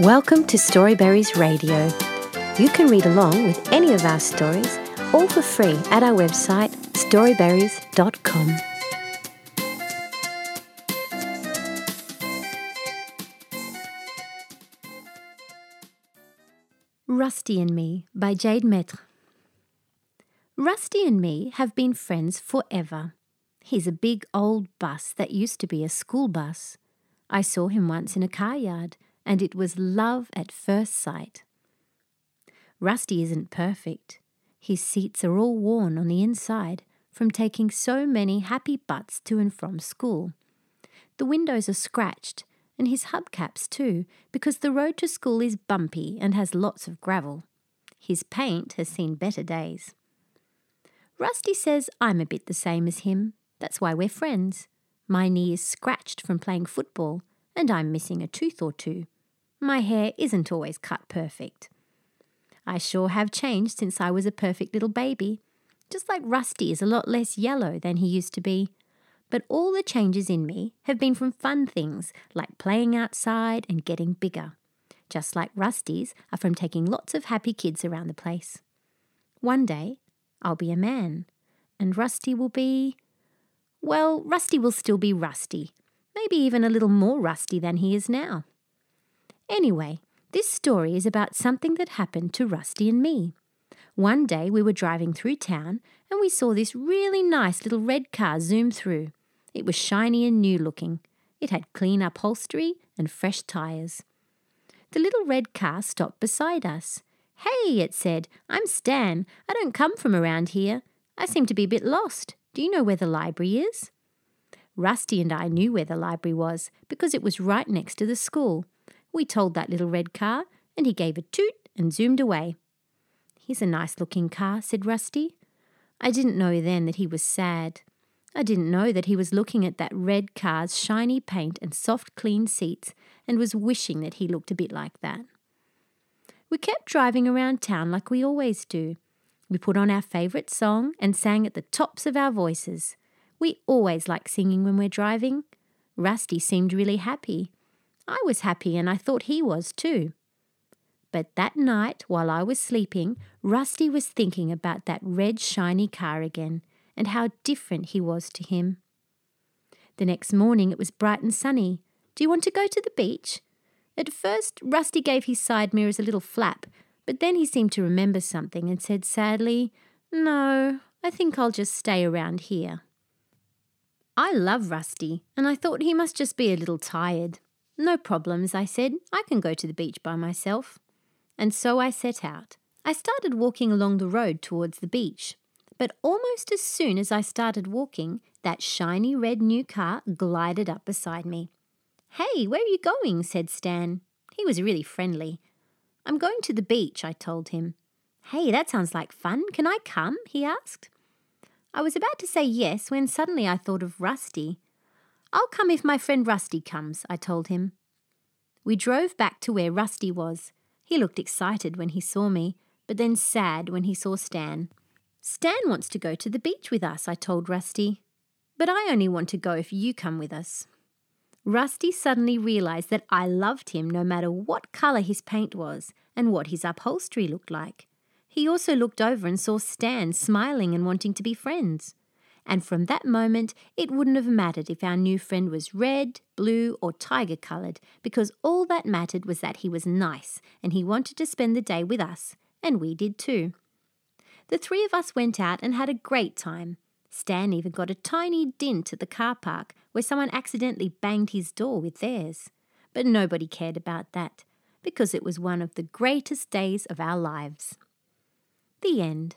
Welcome to Storyberries Radio. You can read along with any of our stories, all for free at our website storyberries.com. Rusty and Me by Jade Maître. Rusty and me have been friends forever. He's a big old bus that used to be a school bus. I saw him once in a car yard, and it was love at first sight. Rusty isn't perfect. His seats are all worn on the inside from taking so many happy butts to and from school. The windows are scratched, and his hubcaps too, because the road to school is bumpy and has lots of gravel. His paint has seen better days. Rusty says I'm a bit the same as him. That's why we're friends. My knee is scratched from playing football, and I'm missing a tooth or two. My hair isn't always cut perfect. I sure have changed since I was a perfect little baby. Just like Rusty is a lot less yellow than he used to be. But all the changes in me have been from fun things like playing outside and getting bigger. Just like Rusty's are from taking lots of happy kids around the place. One day, I'll be a man, and Rusty will be. Well, Rusty will still be Rusty, maybe even a little more rusty than he is now. Anyway, this story is about something that happened to Rusty and me. One day we were driving through town and we saw this really nice little red car zoom through. It was shiny and new looking. It had clean upholstery and fresh tyres. The little red car stopped beside us. Hey, it said, I'm Stan. I don't come from around here. I seem to be a bit lost. Do you know where the library is? Rusty and I knew where the library was because it was right next to the school. We told that little red car, and he gave a toot and zoomed away. He's a nice looking car, said Rusty. I didn't know then that he was sad. I didn't know that he was looking at that red car's shiny paint and soft, clean seats and was wishing that he looked a bit like that. We kept driving around town like we always do. We put on our favourite song and sang at the tops of our voices. We always like singing when we're driving. Rusty seemed really happy. I was happy and I thought he was too. But that night, while I was sleeping, Rusty was thinking about that red shiny car again and how different he was to him. The next morning it was bright and sunny. Do you want to go to the beach? At first, Rusty gave his side mirrors a little flap, but then he seemed to remember something and said sadly, No, I think I'll just stay around here. I love Rusty, and I thought he must just be a little tired. No problems, I said. I can go to the beach by myself. And so I set out. I started walking along the road towards the beach. But almost as soon as I started walking, that shiny red new car glided up beside me. Hey, where are you going? said Stan. He was really friendly. I'm going to the beach, I told him. Hey, that sounds like fun. Can I come? he asked. I was about to say yes when suddenly I thought of Rusty. I'll come if my friend Rusty comes, I told him. We drove back to where Rusty was. He looked excited when he saw me, but then sad when he saw Stan. Stan wants to go to the beach with us, I told Rusty. But I only want to go if you come with us. Rusty suddenly realized that I loved him no matter what colour his paint was and what his upholstery looked like. He also looked over and saw Stan smiling and wanting to be friends. And from that moment, it wouldn't have mattered if our new friend was red, blue, or tiger coloured, because all that mattered was that he was nice and he wanted to spend the day with us, and we did too. The three of us went out and had a great time. Stan even got a tiny dint at the car park where someone accidentally banged his door with theirs. But nobody cared about that because it was one of the greatest days of our lives. The end.